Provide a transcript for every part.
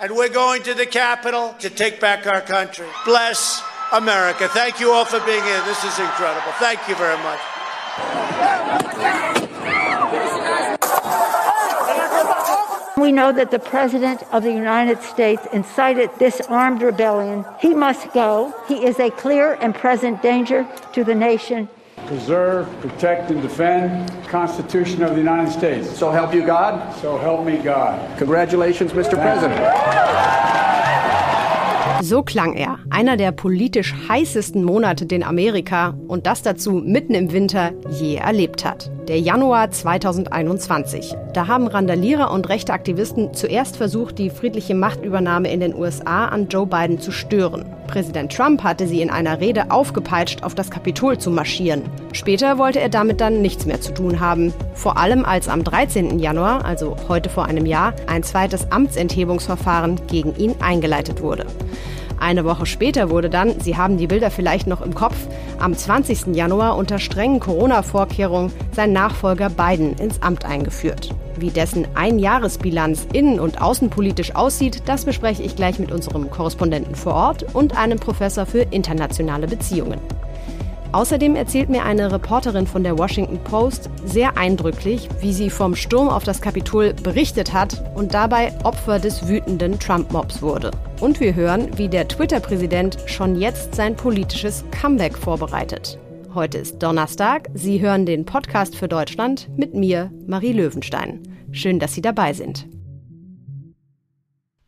And we're going to the Capitol to take back our country. Bless America. Thank you all for being here. This is incredible. Thank you very much. We know that the President of the United States incited this armed rebellion. He must go. He is a clear and present danger to the nation. Preserve, protect, and defend the Constitution of the United States. So help you God? So help me God. Congratulations, Mr. President. So klang er, einer der politisch heißesten Monate, den Amerika und das dazu mitten im Winter je erlebt hat. Der Januar 2021. Da haben Randalierer und rechte Aktivisten zuerst versucht, die friedliche Machtübernahme in den USA an Joe Biden zu stören. Präsident Trump hatte sie in einer Rede aufgepeitscht, auf das Kapitol zu marschieren. Später wollte er damit dann nichts mehr zu tun haben. Vor allem als am 13. Januar, also heute vor einem Jahr, ein zweites Amtsenthebungsverfahren gegen ihn eingeleitet wurde. Eine Woche später wurde dann, Sie haben die Bilder vielleicht noch im Kopf, am 20. Januar unter strengen Corona-Vorkehrungen sein Nachfolger Biden ins Amt eingeführt. Wie dessen Einjahresbilanz innen- und außenpolitisch aussieht, das bespreche ich gleich mit unserem Korrespondenten vor Ort und einem Professor für internationale Beziehungen. Außerdem erzählt mir eine Reporterin von der Washington Post sehr eindrücklich, wie sie vom Sturm auf das Kapitol berichtet hat und dabei Opfer des wütenden Trump-Mobs wurde. Und wir hören, wie der Twitter-Präsident schon jetzt sein politisches Comeback vorbereitet. Heute ist Donnerstag. Sie hören den Podcast für Deutschland mit mir, Marie Löwenstein. Schön, dass Sie dabei sind.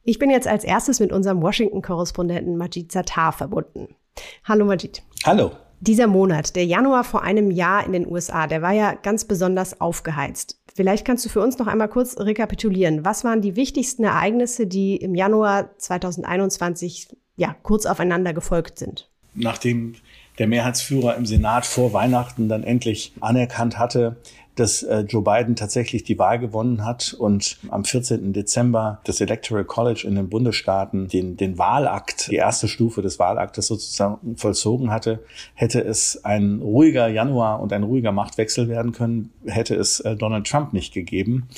Ich bin jetzt als erstes mit unserem Washington-Korrespondenten Majid Zatar verbunden. Hallo Majid. Hallo. Dieser Monat, der Januar vor einem Jahr in den USA, der war ja ganz besonders aufgeheizt. Vielleicht kannst du für uns noch einmal kurz rekapitulieren. Was waren die wichtigsten Ereignisse, die im Januar 2021 ja, kurz aufeinander gefolgt sind? Nachdem der Mehrheitsführer im Senat vor Weihnachten dann endlich anerkannt hatte, dass äh, Joe Biden tatsächlich die Wahl gewonnen hat und am 14. Dezember das Electoral College in den Bundesstaaten den, den Wahlakt, die erste Stufe des Wahlaktes sozusagen vollzogen hatte, hätte es ein ruhiger Januar und ein ruhiger Machtwechsel werden können, hätte es äh, Donald Trump nicht gegeben.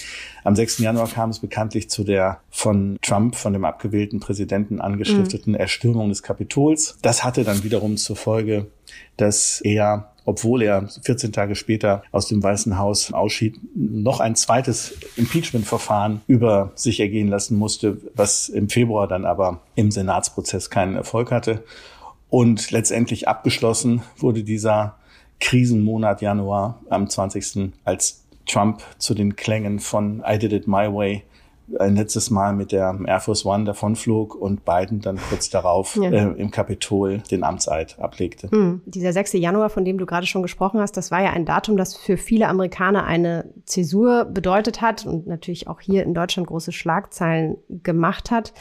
Am 6. Januar kam es bekanntlich zu der von Trump, von dem abgewählten Präsidenten angestifteten mhm. Erstürmung des Kapitols. Das hatte dann wiederum zur Folge, dass er obwohl er 14 Tage später aus dem Weißen Haus ausschied, noch ein zweites Impeachment-Verfahren über sich ergehen lassen musste, was im Februar dann aber im Senatsprozess keinen Erfolg hatte. Und letztendlich abgeschlossen wurde dieser Krisenmonat Januar am 20. als Trump zu den Klängen von I Did It My Way ein letztes Mal mit der Air Force One davonflog und Biden dann kurz darauf ja. äh, im Kapitol den Amtseid ablegte. Hm. Dieser 6. Januar, von dem du gerade schon gesprochen hast, das war ja ein Datum, das für viele Amerikaner eine Zäsur bedeutet hat und natürlich auch hier in Deutschland große Schlagzeilen gemacht hat.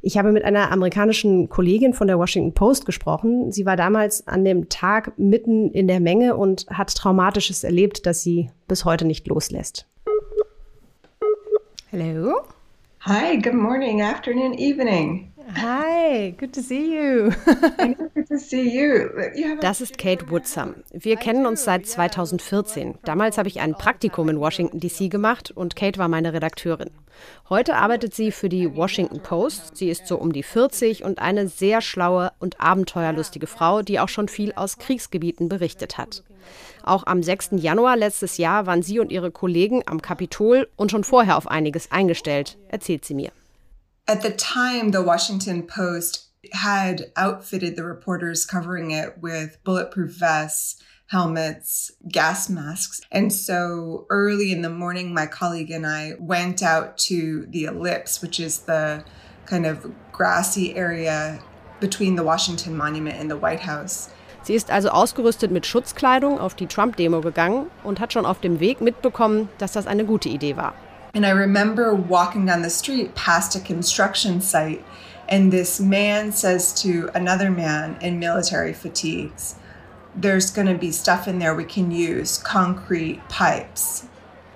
Ich habe mit einer amerikanischen Kollegin von der Washington Post gesprochen. Sie war damals an dem Tag mitten in der Menge und hat Traumatisches erlebt, das sie bis heute nicht loslässt. Hello. Hi, good morning, afternoon, evening. Hi, good to see you. good to see you. Das ist Kate Woodsam. Wir kennen uns seit 2014. Damals habe ich ein Praktikum in Washington DC gemacht und Kate war meine Redakteurin. Heute arbeitet sie für die Washington Post. Sie ist so um die 40 und eine sehr schlaue und abenteuerlustige Frau, die auch schon viel aus Kriegsgebieten berichtet hat. Auch am 6. Januar letztes Jahr waren sie und ihre Kollegen am Kapitol und schon vorher auf einiges eingestellt, erzählt sie mir. At the time, the Washington Post had outfitted the reporters covering it with bulletproof vests, helmets, gas masks. And so early in the morning, my colleague and I went out to the ellipse, which is the kind of grassy area between the Washington Monument and the White House. Sie ist also ausgerüstet mit Schutzkleidung auf die Trump-Demo gegangen und hat schon auf dem Weg mitbekommen, dass das eine gute Idee war. And I remember walking down the street past a construction site, and this man says to another man in military fatigues, There's going to be stuff in there we can use, concrete pipes.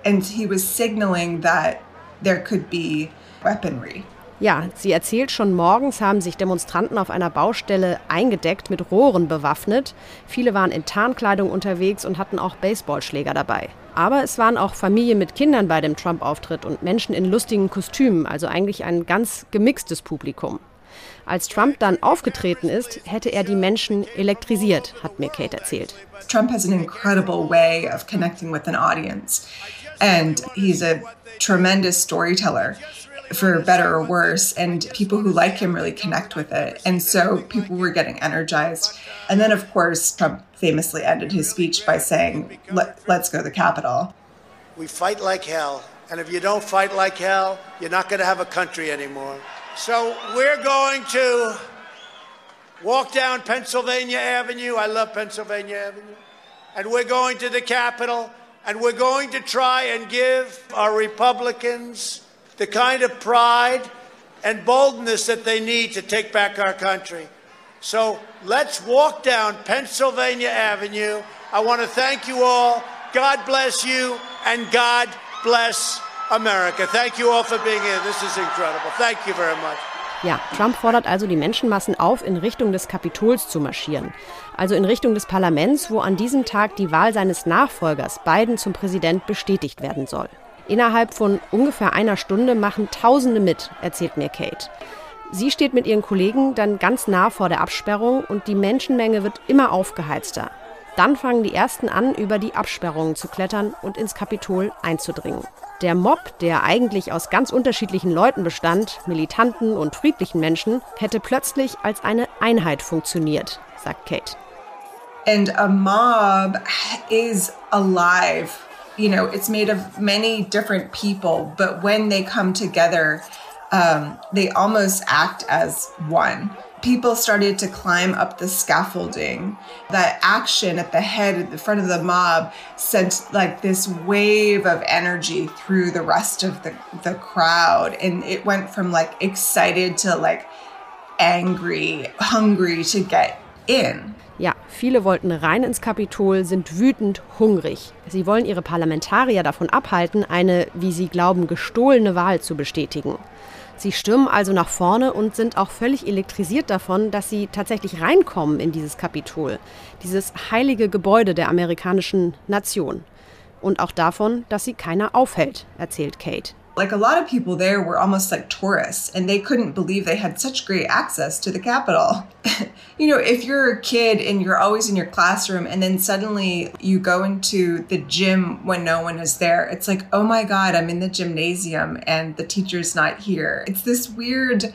And he was signaling that there could be weaponry. Ja, sie erzählt, schon morgens haben sich Demonstranten auf einer Baustelle eingedeckt, mit Rohren bewaffnet. Viele waren in Tarnkleidung unterwegs und hatten auch Baseballschläger dabei. Aber es waren auch Familien mit Kindern bei dem Trump-Auftritt und Menschen in lustigen Kostümen, also eigentlich ein ganz gemixtes Publikum. Als Trump dann aufgetreten ist, hätte er die Menschen elektrisiert, hat mir Kate erzählt. Trump has an incredible way of connecting with an audience and he's a tremendous storyteller. For better or worse. And people who like him really connect with it. And so people were getting energized. And then, of course, Trump famously ended his speech by saying, Let, us go to the Capitol. We fight like hell. And if you don't fight like hell, you're not going to have a country anymore. So we're going to walk down Pennsylvania Avenue. I love Pennsylvania Avenue. And we're going to the Capitol. And we're going to try and give our Republicans the kind of pride and boldness that they need to take back our country. So let's walk down Pennsylvania Avenue. I want to thank you all. God bless you and God bless America. Thank you all for being here. This is incredible. Thank you very much. Ja, Trump fordert also die Menschenmassen auf, in Richtung des Kapitols zu marschieren. Also in Richtung des Parlaments, wo an diesem Tag die Wahl seines Nachfolgers Biden zum Präsident bestätigt werden soll. Innerhalb von ungefähr einer Stunde machen Tausende mit, erzählt mir Kate. Sie steht mit ihren Kollegen dann ganz nah vor der Absperrung und die Menschenmenge wird immer aufgeheizter. Dann fangen die ersten an, über die Absperrungen zu klettern und ins Kapitol einzudringen. Der Mob, der eigentlich aus ganz unterschiedlichen Leuten bestand, militanten und friedlichen Menschen, hätte plötzlich als eine Einheit funktioniert, sagt Kate. And a mob is alive you know, it's made of many different people, but when they come together, um, they almost act as one. People started to climb up the scaffolding. That action at the head, at the front of the mob, sent like this wave of energy through the rest of the, the crowd. And it went from like excited to like angry, hungry to get in. Ja, viele wollten rein ins Kapitol, sind wütend, hungrig. Sie wollen ihre Parlamentarier davon abhalten, eine, wie sie glauben, gestohlene Wahl zu bestätigen. Sie stürmen also nach vorne und sind auch völlig elektrisiert davon, dass sie tatsächlich reinkommen in dieses Kapitol, dieses heilige Gebäude der amerikanischen Nation. Und auch davon, dass sie keiner aufhält, erzählt Kate. Like a lot of people there were almost like tourists and they couldn't believe they had such great access to the Capitol. you know, if you're a kid and you're always in your classroom and then suddenly you go into the gym when no one is there, it's like, oh my God, I'm in the gymnasium and the teacher's not here. It's this weird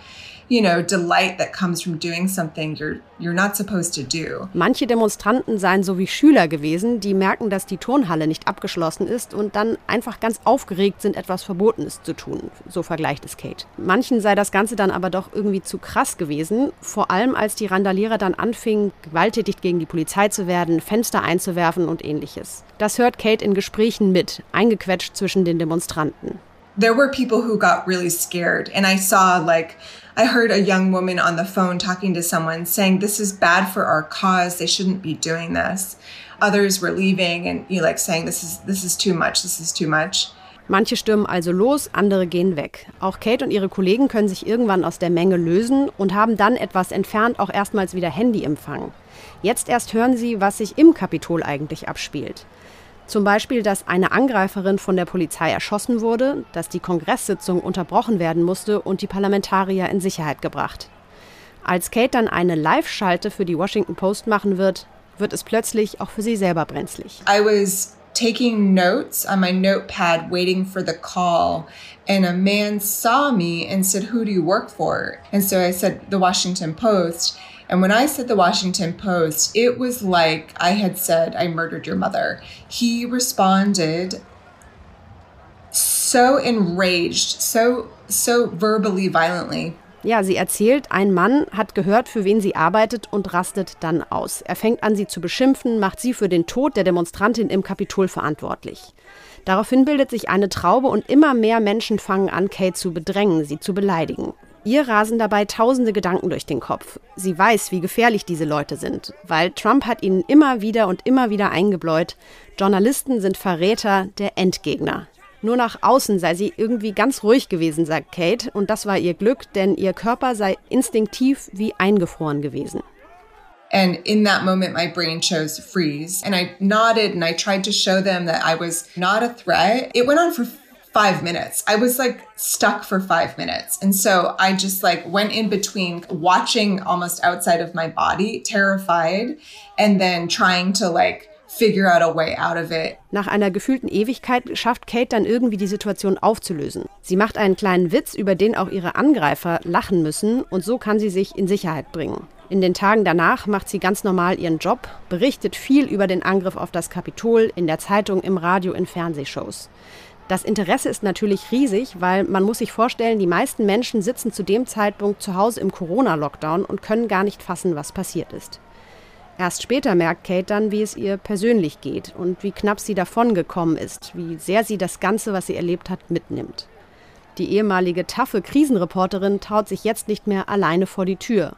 you know, delight that comes from doing something you're you're not supposed to do. Manche Demonstranten seien so wie Schüler gewesen, die merken, dass die Turnhalle nicht abgeschlossen ist und dann einfach ganz aufgeregt sind, etwas Verbotenes zu tun. So vergleicht es Kate. Manchen sei das Ganze dann aber doch irgendwie zu krass gewesen, vor allem als die Randalierer dann anfingen, gewalttätig gegen die Polizei zu werden, Fenster einzuwerfen und ähnliches. Das hört Kate in Gesprächen mit, eingequetscht zwischen den Demonstranten. There were people who got really scared and I saw like I heard a young woman on the phone talking to someone saying, This is bad for our cause. They shouldn't be doing this. Others were leaving and you know, like saying, This is this is too much, this is too much. Manche stürmen also los, andere gehen weg. Auch Kate und ihre Kollegen können sich irgendwann aus der Menge lösen und haben dann etwas entfernt auch erstmals wieder Handyempfang. Jetzt erst hören sie, was sich im Kapitol eigentlich abspielt. Zum Beispiel, dass eine Angreiferin von der Polizei erschossen wurde, dass die Kongresssitzung unterbrochen werden musste und die Parlamentarier in Sicherheit gebracht. Als Kate dann eine Live-Schalte für die Washington Post machen wird, wird es plötzlich auch für sie selber brenzlig. I was taking notes on my notepad waiting for the call and a man saw me and said who do you work for and so i said the washington post And when I said the Washington Post, it was like I had said, I murdered your mother. He responded so enraged, so, so verbally violently. Ja, sie erzählt, ein Mann hat gehört, für wen sie arbeitet und rastet dann aus. Er fängt an, sie zu beschimpfen, macht sie für den Tod der Demonstrantin im Kapitol verantwortlich. Daraufhin bildet sich eine Traube und immer mehr Menschen fangen an, Kate zu bedrängen, sie zu beleidigen. Ihr rasen dabei tausende Gedanken durch den Kopf. Sie weiß, wie gefährlich diese Leute sind, weil Trump hat ihnen immer wieder und immer wieder eingebläut, Journalisten sind Verräter der Endgegner. Nur nach außen sei sie irgendwie ganz ruhig gewesen, sagt Kate, und das war ihr Glück, denn ihr Körper sei instinktiv wie eingefroren gewesen. And in that moment, my brain chose freeze. And I nodded and I tried to show them that I was not a threat. It went on for five minutes. I was like stuck for five minutes. And so I just like went in between watching almost outside of my body, terrified, and then trying to like figure out a way out of it. Nach einer gefühlten Ewigkeit schafft Kate dann irgendwie die Situation aufzulösen. Sie macht einen kleinen Witz, über den auch ihre Angreifer lachen müssen und so kann sie sich in Sicherheit bringen. In den Tagen danach macht sie ganz normal ihren Job, berichtet viel über den Angriff auf das Kapitol in der Zeitung, im Radio, in Fernsehshows. Das Interesse ist natürlich riesig, weil man muss sich vorstellen, die meisten Menschen sitzen zu dem Zeitpunkt zu Hause im Corona-Lockdown und können gar nicht fassen, was passiert ist. Erst später merkt Kate dann, wie es ihr persönlich geht und wie knapp sie davongekommen ist, wie sehr sie das Ganze, was sie erlebt hat, mitnimmt. Die ehemalige taffe Krisenreporterin traut sich jetzt nicht mehr alleine vor die Tür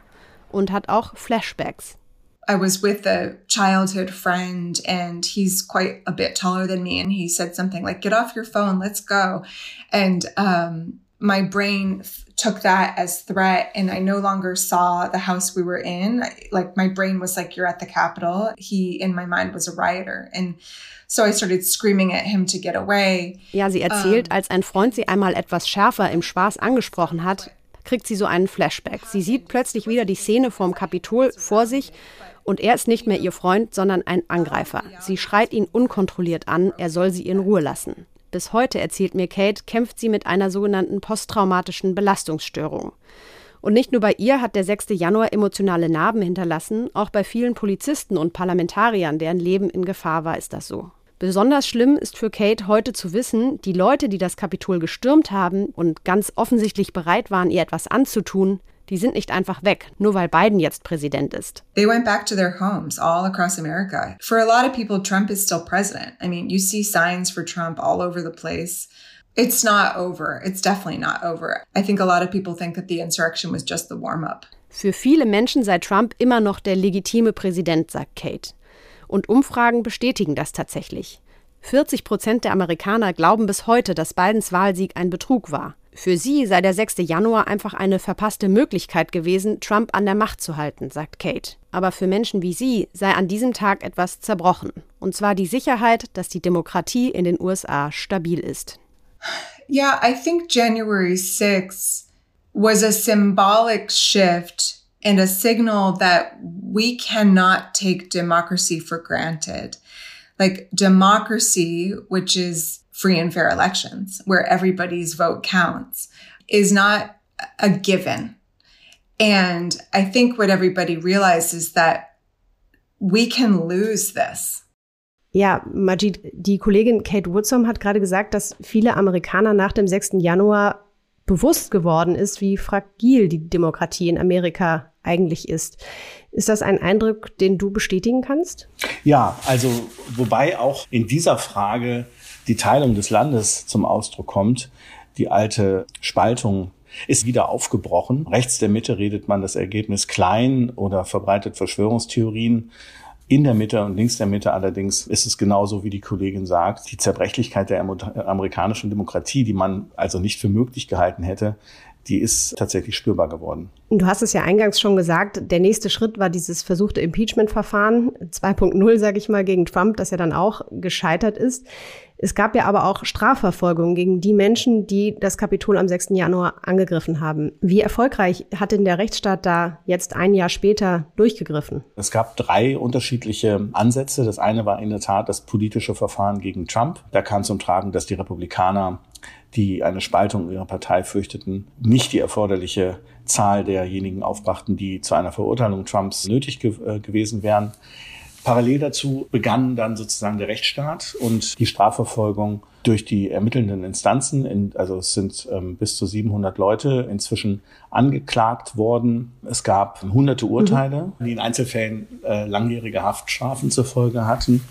und hat auch Flashbacks. I was with a childhood friend and he's quite a bit taller than me and he said something like get off your phone let's go and um, my brain took that as threat and I no longer saw the house we were in. Like my brain was like, you're at the Capitol. He in my mind was a rioter. And so I started screaming at him to get away. Ja, sie erzählt, um, als ein Freund sie einmal etwas schärfer im Spaß angesprochen hat, kriegt sie so einen Flashback. Sie sieht plötzlich wieder die Szene vorm Kapitol vor sich und er ist nicht mehr ihr Freund, sondern ein Angreifer. Sie schreit ihn unkontrolliert an, er soll sie in Ruhe lassen. Bis heute, erzählt mir Kate, kämpft sie mit einer sogenannten posttraumatischen Belastungsstörung. Und nicht nur bei ihr hat der 6. Januar emotionale Narben hinterlassen, auch bei vielen Polizisten und Parlamentariern, deren Leben in Gefahr war, ist das so. Besonders schlimm ist für Kate heute zu wissen, die Leute, die das Kapitol gestürmt haben und ganz offensichtlich bereit waren, ihr etwas anzutun, die sind nicht einfach weg, nur weil Biden jetzt Präsident ist. They went back to their homes all across America. For a lot of people, Trump is still president. I mean, you see signs for Trump all over the place. It's not over. It's definitely not over. I think a lot of people think that the insurrection was just the warm-up. Für viele Menschen sei Trump immer noch der legitime Präsident, sagt Kate. Und Umfragen bestätigen das tatsächlich. 40 Prozent der Amerikaner glauben bis heute, dass Bidens Wahlsieg ein Betrug war. Für sie sei der 6. Januar einfach eine verpasste Möglichkeit gewesen, Trump an der Macht zu halten, sagt Kate. Aber für Menschen wie sie sei an diesem Tag etwas zerbrochen. Und zwar die Sicherheit, dass die Demokratie in den USA stabil ist. Yeah, I think January 6 was a symbolic shift and a signal that we cannot take democracy for granted. Like democracy, which is free and fair elections where everybody's vote counts is not a given. And I think what everybody realizes is that we can lose this. Ja, Majid, die Kollegin Kate Woodsom hat gerade gesagt, dass viele Amerikaner nach dem 6. Januar bewusst geworden ist, wie fragil die Demokratie in Amerika eigentlich ist. Ist das ein Eindruck, den du bestätigen kannst? Ja, also wobei auch in dieser Frage die Teilung des Landes zum Ausdruck kommt. Die alte Spaltung ist wieder aufgebrochen. Rechts der Mitte redet man das Ergebnis klein oder verbreitet Verschwörungstheorien. In der Mitte und links der Mitte allerdings ist es genauso, wie die Kollegin sagt. Die Zerbrechlichkeit der amerikanischen Demokratie, die man also nicht für möglich gehalten hätte, die ist tatsächlich spürbar geworden. Du hast es ja eingangs schon gesagt, der nächste Schritt war dieses versuchte Impeachment-Verfahren 2.0, sage ich mal, gegen Trump, das ja dann auch gescheitert ist. Es gab ja aber auch Strafverfolgung gegen die Menschen, die das Kapitol am 6. Januar angegriffen haben. Wie erfolgreich hat denn der Rechtsstaat da jetzt ein Jahr später durchgegriffen? Es gab drei unterschiedliche Ansätze. Das eine war in der Tat das politische Verfahren gegen Trump. Da kam zum Tragen, dass die Republikaner die eine Spaltung ihrer Partei fürchteten, nicht die erforderliche Zahl derjenigen aufbrachten, die zu einer Verurteilung Trumps nötig ge äh, gewesen wären. Parallel dazu begann dann sozusagen der Rechtsstaat und die Strafverfolgung durch die ermittelnden Instanzen. In, also es sind ähm, bis zu 700 Leute inzwischen angeklagt worden. Es gab hunderte Urteile, mhm. die in Einzelfällen äh, langjährige Haftstrafen zur Folge hatten.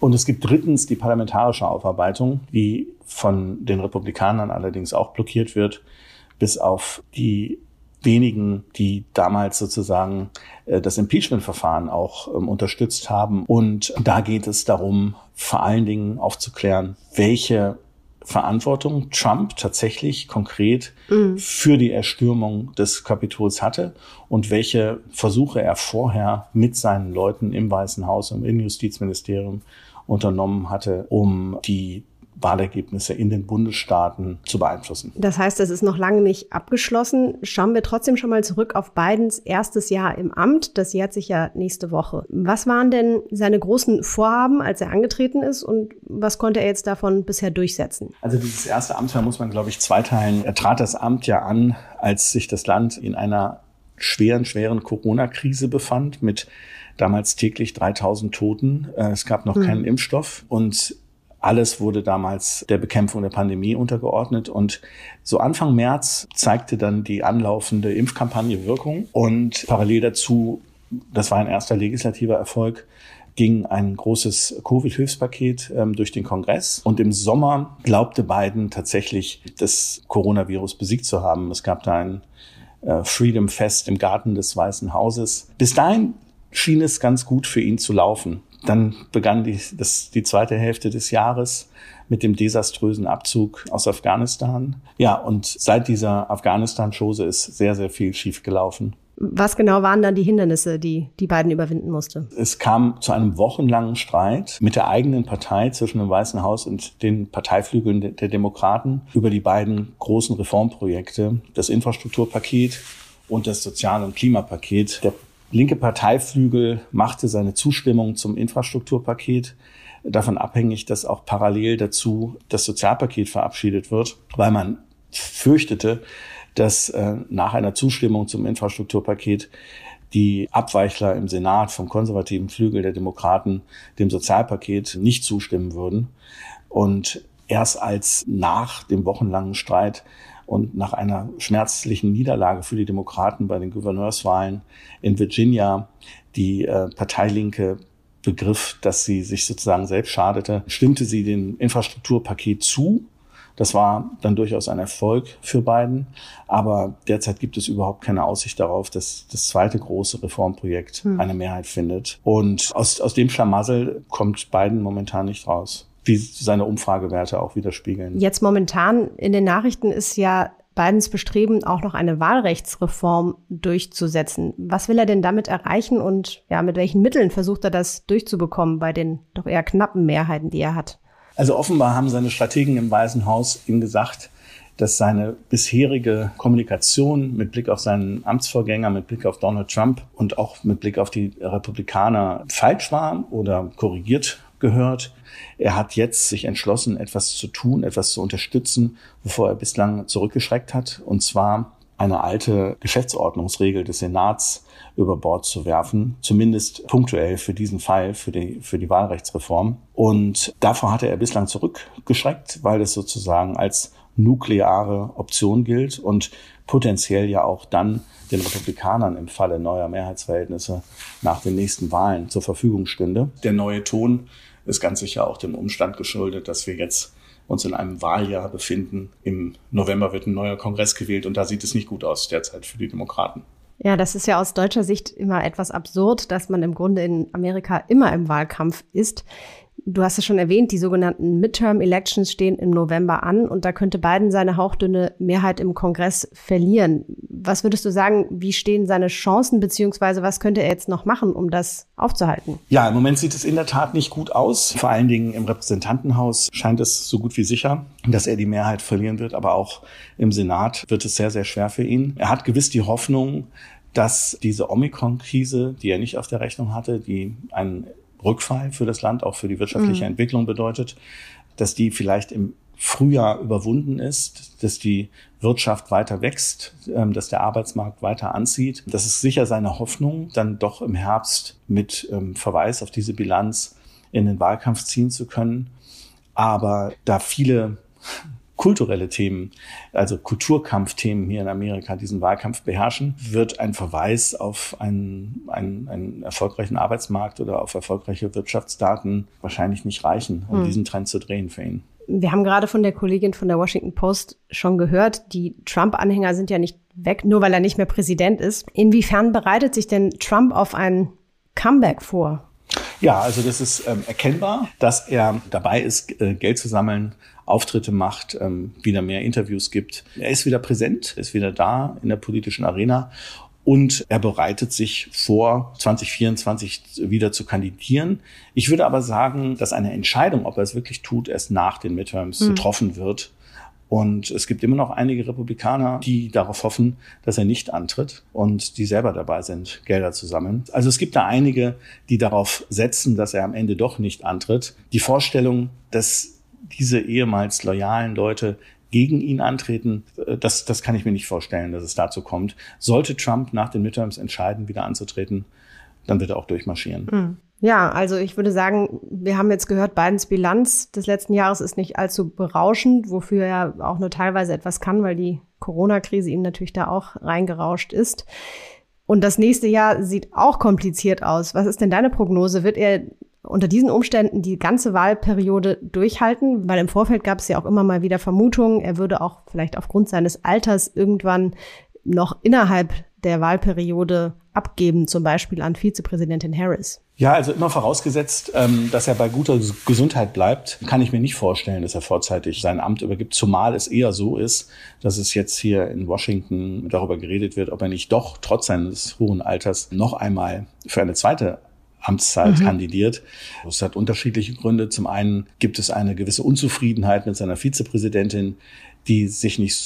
Und es gibt drittens die parlamentarische Aufarbeitung, die von den Republikanern allerdings auch blockiert wird, bis auf die wenigen, die damals sozusagen äh, das Impeachment-Verfahren auch ähm, unterstützt haben. Und da geht es darum, vor allen Dingen aufzuklären, welche Verantwortung Trump tatsächlich konkret mhm. für die Erstürmung des Kapitols hatte und welche Versuche er vorher mit seinen Leuten im Weißen Haus und im Justizministerium unternommen hatte, um die Wahlergebnisse in den Bundesstaaten zu beeinflussen. Das heißt, es ist noch lange nicht abgeschlossen. Schauen wir trotzdem schon mal zurück auf Bidens erstes Jahr im Amt. Das jährt sich ja nächste Woche. Was waren denn seine großen Vorhaben, als er angetreten ist und was konnte er jetzt davon bisher durchsetzen? Also dieses erste Amtsjahr muss man, glaube ich, zweiteilen. Er trat das Amt ja an, als sich das Land in einer schweren, schweren Corona-Krise befand mit damals täglich 3000 Toten. Äh, es gab noch mhm. keinen Impfstoff und alles wurde damals der Bekämpfung der Pandemie untergeordnet und so Anfang März zeigte dann die anlaufende Impfkampagne Wirkung und parallel dazu, das war ein erster legislativer Erfolg, ging ein großes Covid-Hilfspaket ähm, durch den Kongress. Und im Sommer glaubte Biden tatsächlich, das Coronavirus besiegt zu haben. Es gab da ein äh, Freedom Fest im Garten des Weißen Hauses. Bis dahin schien es ganz gut für ihn zu laufen. Dann begann die, das, die zweite Hälfte des Jahres mit dem desaströsen Abzug aus Afghanistan. Ja, und seit dieser Afghanistan-Chose ist sehr, sehr viel schiefgelaufen. Was genau waren dann die Hindernisse, die die beiden überwinden musste? Es kam zu einem wochenlangen Streit mit der eigenen Partei zwischen dem Weißen Haus und den Parteiflügeln der Demokraten über die beiden großen Reformprojekte, das Infrastrukturpaket und das Sozial- und Klimapaket. Der linke Parteiflügel machte seine Zustimmung zum Infrastrukturpaket davon abhängig, dass auch parallel dazu das Sozialpaket verabschiedet wird, weil man fürchtete, dass äh, nach einer Zustimmung zum Infrastrukturpaket die Abweichler im Senat vom konservativen Flügel der Demokraten dem Sozialpaket nicht zustimmen würden. Und erst als nach dem wochenlangen Streit und nach einer schmerzlichen Niederlage für die Demokraten bei den Gouverneurswahlen in Virginia die äh, Parteilinke begriff, dass sie sich sozusagen selbst schadete, stimmte sie dem Infrastrukturpaket zu. Das war dann durchaus ein Erfolg für Biden. Aber derzeit gibt es überhaupt keine Aussicht darauf, dass das zweite große Reformprojekt hm. eine Mehrheit findet. Und aus, aus dem Schlamassel kommt Biden momentan nicht raus wie seine Umfragewerte auch widerspiegeln. Jetzt momentan in den Nachrichten ist ja Bidens Bestreben, auch noch eine Wahlrechtsreform durchzusetzen. Was will er denn damit erreichen und ja, mit welchen Mitteln versucht er das durchzubekommen bei den doch eher knappen Mehrheiten, die er hat? Also offenbar haben seine Strategen im Weißen Haus ihm gesagt, dass seine bisherige Kommunikation mit Blick auf seinen Amtsvorgänger, mit Blick auf Donald Trump und auch mit Blick auf die Republikaner falsch war oder korrigiert gehört. Er hat jetzt sich entschlossen, etwas zu tun, etwas zu unterstützen, wovor er bislang zurückgeschreckt hat, und zwar eine alte Geschäftsordnungsregel des Senats über Bord zu werfen, zumindest punktuell für diesen Fall, für die, für die Wahlrechtsreform. Und davor hatte er bislang zurückgeschreckt, weil es sozusagen als nukleare Option gilt und potenziell ja auch dann den Republikanern im Falle neuer Mehrheitsverhältnisse nach den nächsten Wahlen zur Verfügung stünde. Der neue Ton ist ganz sicher auch dem Umstand geschuldet, dass wir jetzt uns in einem Wahljahr befinden. Im November wird ein neuer Kongress gewählt und da sieht es nicht gut aus derzeit für die Demokraten. Ja, das ist ja aus deutscher Sicht immer etwas absurd, dass man im Grunde in Amerika immer im Wahlkampf ist. Du hast es schon erwähnt, die sogenannten Midterm Elections stehen im November an und da könnte Biden seine hauchdünne Mehrheit im Kongress verlieren. Was würdest du sagen, wie stehen seine Chancen, beziehungsweise was könnte er jetzt noch machen, um das aufzuhalten? Ja, im Moment sieht es in der Tat nicht gut aus. Vor allen Dingen im Repräsentantenhaus scheint es so gut wie sicher, dass er die Mehrheit verlieren wird, aber auch im Senat wird es sehr, sehr schwer für ihn. Er hat gewiss die Hoffnung, dass diese Omikron-Krise, die er nicht auf der Rechnung hatte, die einen Rückfall für das Land, auch für die wirtschaftliche mhm. Entwicklung bedeutet, dass die vielleicht im Frühjahr überwunden ist, dass die Wirtschaft weiter wächst, ähm, dass der Arbeitsmarkt weiter anzieht. Das ist sicher seine Hoffnung, dann doch im Herbst mit ähm, Verweis auf diese Bilanz in den Wahlkampf ziehen zu können. Aber da viele kulturelle Themen, also Kulturkampfthemen hier in Amerika diesen Wahlkampf beherrschen, wird ein Verweis auf einen, einen, einen erfolgreichen Arbeitsmarkt oder auf erfolgreiche Wirtschaftsdaten wahrscheinlich nicht reichen, um hm. diesen Trend zu drehen für ihn. Wir haben gerade von der Kollegin von der Washington Post schon gehört, die Trump-Anhänger sind ja nicht weg, nur weil er nicht mehr Präsident ist. Inwiefern bereitet sich denn Trump auf ein Comeback vor? Ja, also das ist ähm, erkennbar, dass er dabei ist, äh, Geld zu sammeln Auftritte macht, ähm, wieder mehr Interviews gibt. Er ist wieder präsent, ist wieder da in der politischen Arena und er bereitet sich vor, 2024 wieder zu kandidieren. Ich würde aber sagen, dass eine Entscheidung, ob er es wirklich tut, erst nach den Midterms mhm. getroffen wird. Und es gibt immer noch einige Republikaner, die darauf hoffen, dass er nicht antritt und die selber dabei sind, Gelder zu sammeln. Also es gibt da einige, die darauf setzen, dass er am Ende doch nicht antritt. Die Vorstellung, dass diese ehemals loyalen Leute gegen ihn antreten, äh, das, das kann ich mir nicht vorstellen, dass es dazu kommt. Sollte Trump nach den Midterms entscheiden, wieder anzutreten, dann wird er auch durchmarschieren. Mhm. Ja, also ich würde sagen, wir haben jetzt gehört, Bidens Bilanz des letzten Jahres ist nicht allzu berauschend, wofür er auch nur teilweise etwas kann, weil die Corona-Krise ihm natürlich da auch reingerauscht ist. Und das nächste Jahr sieht auch kompliziert aus. Was ist denn deine Prognose? Wird er unter diesen Umständen die ganze Wahlperiode durchhalten, weil im Vorfeld gab es ja auch immer mal wieder Vermutungen, er würde auch vielleicht aufgrund seines Alters irgendwann noch innerhalb der Wahlperiode abgeben, zum Beispiel an Vizepräsidentin Harris. Ja, also immer vorausgesetzt, ähm, dass er bei guter Gesundheit bleibt, kann ich mir nicht vorstellen, dass er vorzeitig sein Amt übergibt, zumal es eher so ist, dass es jetzt hier in Washington darüber geredet wird, ob er nicht doch trotz seines hohen Alters noch einmal für eine zweite Amtszeit mhm. kandidiert. Das hat unterschiedliche Gründe. Zum einen gibt es eine gewisse Unzufriedenheit mit seiner Vizepräsidentin, die sich nicht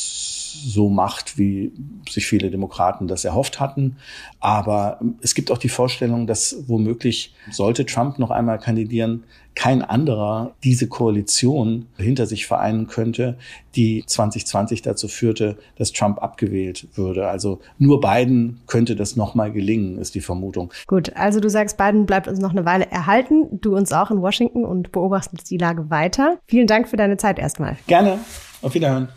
so macht, wie sich viele Demokraten das erhofft hatten. Aber es gibt auch die Vorstellung, dass womöglich, sollte Trump noch einmal kandidieren, kein anderer diese Koalition hinter sich vereinen könnte, die 2020 dazu führte, dass Trump abgewählt würde. Also nur Biden könnte das nochmal gelingen, ist die Vermutung. Gut, also du sagst, Biden bleibt uns noch eine Weile erhalten, du uns auch in Washington und beobachtest die Lage weiter. Vielen Dank für deine Zeit erstmal. Gerne. Auf Wiederhören.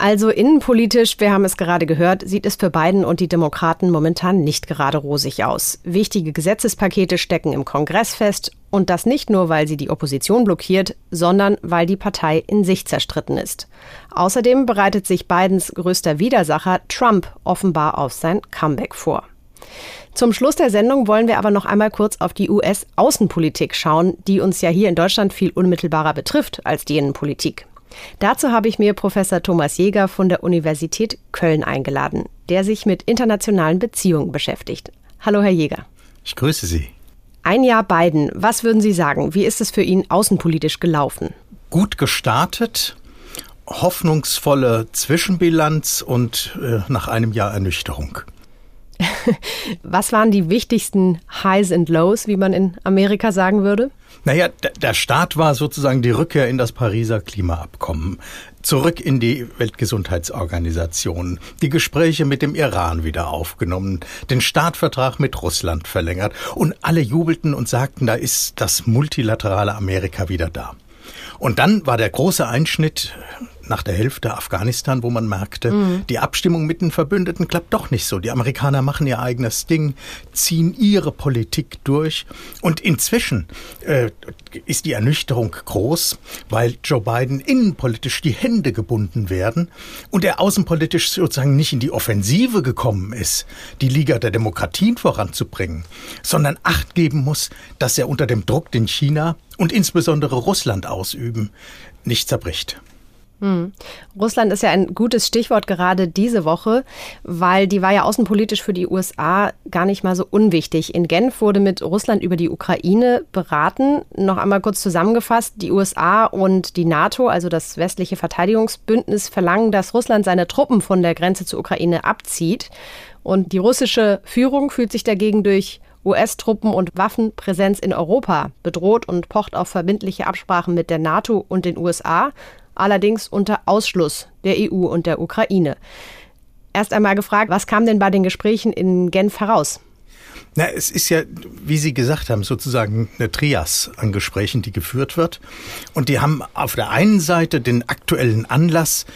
Also innenpolitisch, wir haben es gerade gehört, sieht es für Biden und die Demokraten momentan nicht gerade rosig aus. Wichtige Gesetzespakete stecken im Kongress fest und das nicht nur, weil sie die Opposition blockiert, sondern weil die Partei in sich zerstritten ist. Außerdem bereitet sich Bidens größter Widersacher Trump offenbar auf sein Comeback vor. Zum Schluss der Sendung wollen wir aber noch einmal kurz auf die US-Außenpolitik schauen, die uns ja hier in Deutschland viel unmittelbarer betrifft als die Innenpolitik. Dazu habe ich mir Professor Thomas Jäger von der Universität Köln eingeladen, der sich mit internationalen Beziehungen beschäftigt. Hallo, Herr Jäger. Ich grüße Sie. Ein Jahr Biden. Was würden Sie sagen? Wie ist es für ihn außenpolitisch gelaufen? Gut gestartet, hoffnungsvolle Zwischenbilanz und äh, nach einem Jahr Ernüchterung. Was waren die wichtigsten Highs and Lows, wie man in Amerika sagen würde? Naja, der Start war sozusagen die Rückkehr in das Pariser Klimaabkommen, zurück in die Weltgesundheitsorganisation, die Gespräche mit dem Iran wieder aufgenommen, den Startvertrag mit Russland verlängert und alle jubelten und sagten, da ist das multilaterale Amerika wieder da. Und dann war der große Einschnitt nach der Hälfte Afghanistan, wo man merkte, mhm. die Abstimmung mit den Verbündeten klappt doch nicht so. Die Amerikaner machen ihr eigenes Ding, ziehen ihre Politik durch. Und inzwischen äh, ist die Ernüchterung groß, weil Joe Biden innenpolitisch die Hände gebunden werden und er außenpolitisch sozusagen nicht in die Offensive gekommen ist, die Liga der Demokratien voranzubringen, sondern Acht geben muss, dass er unter dem Druck, den China und insbesondere Russland ausüben, nicht zerbricht. Hm. Russland ist ja ein gutes Stichwort gerade diese Woche, weil die war ja außenpolitisch für die USA gar nicht mal so unwichtig. In Genf wurde mit Russland über die Ukraine beraten. Noch einmal kurz zusammengefasst, die USA und die NATO, also das westliche Verteidigungsbündnis, verlangen, dass Russland seine Truppen von der Grenze zur Ukraine abzieht. Und die russische Führung fühlt sich dagegen durch US-Truppen und Waffenpräsenz in Europa bedroht und pocht auf verbindliche Absprachen mit der NATO und den USA allerdings unter Ausschluss der EU und der Ukraine. Erst einmal gefragt, was kam denn bei den Gesprächen in Genf heraus? Na, es ist ja, wie Sie gesagt haben, sozusagen eine Trias an Gesprächen, die geführt wird. Und die haben auf der einen Seite den aktuellen Anlass,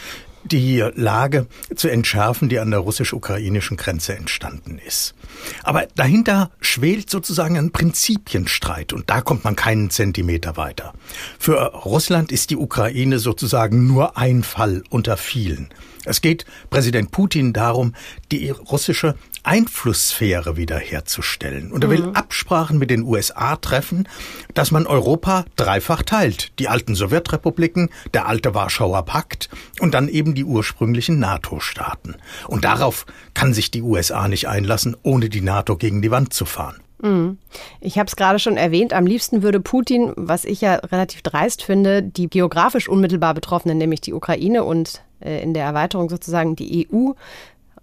die Lage zu entschärfen, die an der russisch-ukrainischen Grenze entstanden ist. Aber dahinter schwelt sozusagen ein Prinzipienstreit und da kommt man keinen Zentimeter weiter. Für Russland ist die Ukraine sozusagen nur ein Fall unter vielen. Es geht Präsident Putin darum, die russische Einflusssphäre wiederherzustellen. Und er will mhm. Absprachen mit den USA treffen, dass man Europa dreifach teilt. Die alten Sowjetrepubliken, der alte Warschauer Pakt und dann eben die ursprünglichen NATO-Staaten. Und darauf kann sich die USA nicht einlassen, ohne die NATO gegen die Wand zu fahren. Mhm. Ich habe es gerade schon erwähnt, am liebsten würde Putin, was ich ja relativ dreist finde, die geografisch unmittelbar Betroffenen, nämlich die Ukraine und in der Erweiterung sozusagen die EU,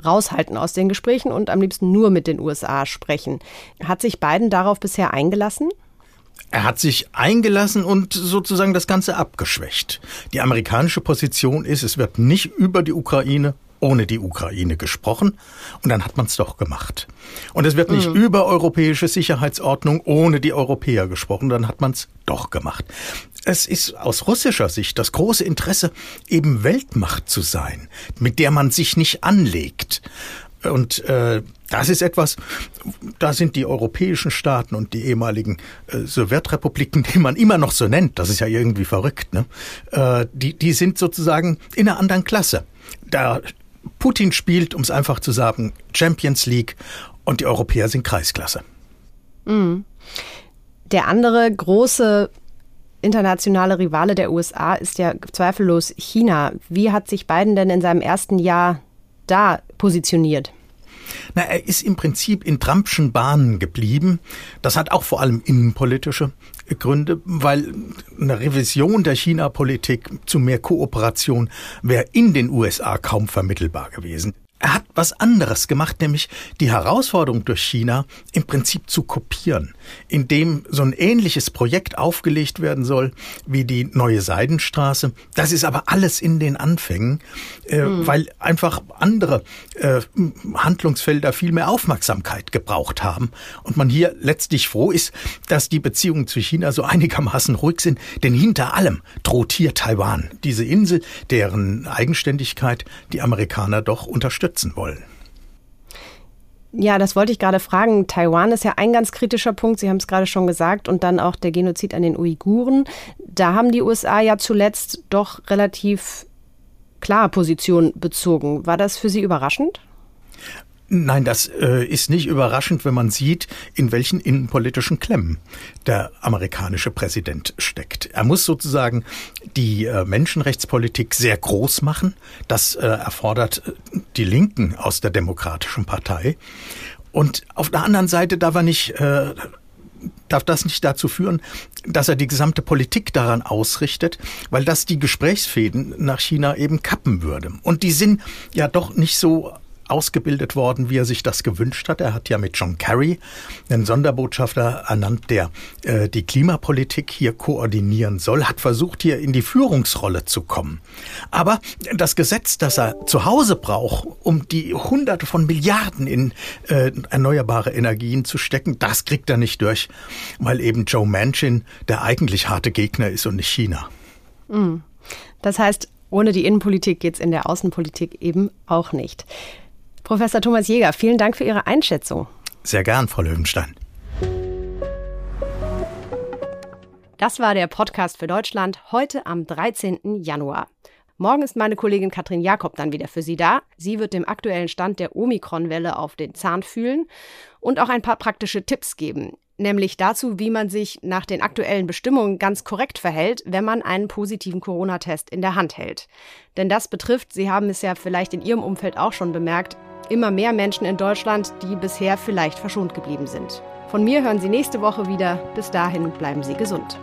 raushalten aus den Gesprächen und am liebsten nur mit den USA sprechen. Hat sich Biden darauf bisher eingelassen? Er hat sich eingelassen und sozusagen das Ganze abgeschwächt. Die amerikanische Position ist, es wird nicht über die Ukraine ohne die Ukraine gesprochen und dann hat man es doch gemacht. Und es wird nicht mhm. über europäische Sicherheitsordnung ohne die Europäer gesprochen, dann hat man es doch gemacht. Es ist aus russischer Sicht das große Interesse, eben Weltmacht zu sein, mit der man sich nicht anlegt. Und äh, das ist etwas, da sind die europäischen Staaten und die ehemaligen äh, Sowjetrepubliken, die man immer noch so nennt, das ist ja irgendwie verrückt, ne? äh, die, die sind sozusagen in einer anderen Klasse. Da Putin spielt, um es einfach zu sagen, Champions League und die Europäer sind Kreisklasse. Mhm. Der andere große internationale Rivale der USA ist ja zweifellos China. Wie hat sich Biden denn in seinem ersten Jahr da positioniert? Na, er ist im Prinzip in Trumpschen Bahnen geblieben. Das hat auch vor allem innenpolitische Gründe, weil eine Revision der China-Politik zu mehr Kooperation wäre in den USA kaum vermittelbar gewesen. Er hat was anderes gemacht, nämlich die Herausforderung durch China im Prinzip zu kopieren, indem so ein ähnliches Projekt aufgelegt werden soll wie die neue Seidenstraße. Das ist aber alles in den Anfängen, äh, mhm. weil einfach andere äh, Handlungsfelder viel mehr Aufmerksamkeit gebraucht haben und man hier letztlich froh ist, dass die Beziehungen zu China so einigermaßen ruhig sind, denn hinter allem droht hier Taiwan, diese Insel, deren Eigenständigkeit die Amerikaner doch unterstützen unterstützen wollen. Ja, das wollte ich gerade fragen. Taiwan ist ja ein ganz kritischer Punkt. Sie haben es gerade schon gesagt. Und dann auch der Genozid an den Uiguren. Da haben die USA ja zuletzt doch relativ klar Position bezogen. War das für Sie überraschend? Nein, das äh, ist nicht überraschend, wenn man sieht, in welchen innenpolitischen Klemmen der amerikanische Präsident steckt. Er muss sozusagen die äh, Menschenrechtspolitik sehr groß machen. Das äh, erfordert äh, die Linken aus der Demokratischen Partei. Und auf der anderen Seite darf er nicht äh, darf das nicht dazu führen, dass er die gesamte Politik daran ausrichtet, weil das die Gesprächsfäden nach China eben kappen würde. Und die sind ja doch nicht so ausgebildet worden, wie er sich das gewünscht hat. Er hat ja mit John Kerry einen Sonderbotschafter ernannt, der äh, die Klimapolitik hier koordinieren soll, hat versucht, hier in die Führungsrolle zu kommen. Aber das Gesetz, das er zu Hause braucht, um die Hunderte von Milliarden in äh, erneuerbare Energien zu stecken, das kriegt er nicht durch, weil eben Joe Manchin der eigentlich harte Gegner ist und nicht China. Mhm. Das heißt, ohne die Innenpolitik geht es in der Außenpolitik eben auch nicht. Professor Thomas Jäger, vielen Dank für Ihre Einschätzung. Sehr gern, Frau Löwenstein. Das war der Podcast für Deutschland heute am 13. Januar. Morgen ist meine Kollegin Katrin Jakob dann wieder für Sie da. Sie wird dem aktuellen Stand der Omikron-Welle auf den Zahn fühlen und auch ein paar praktische Tipps geben. Nämlich dazu, wie man sich nach den aktuellen Bestimmungen ganz korrekt verhält, wenn man einen positiven Corona-Test in der Hand hält. Denn das betrifft, Sie haben es ja vielleicht in Ihrem Umfeld auch schon bemerkt, immer mehr Menschen in Deutschland, die bisher vielleicht verschont geblieben sind. Von mir hören Sie nächste Woche wieder. Bis dahin bleiben Sie gesund.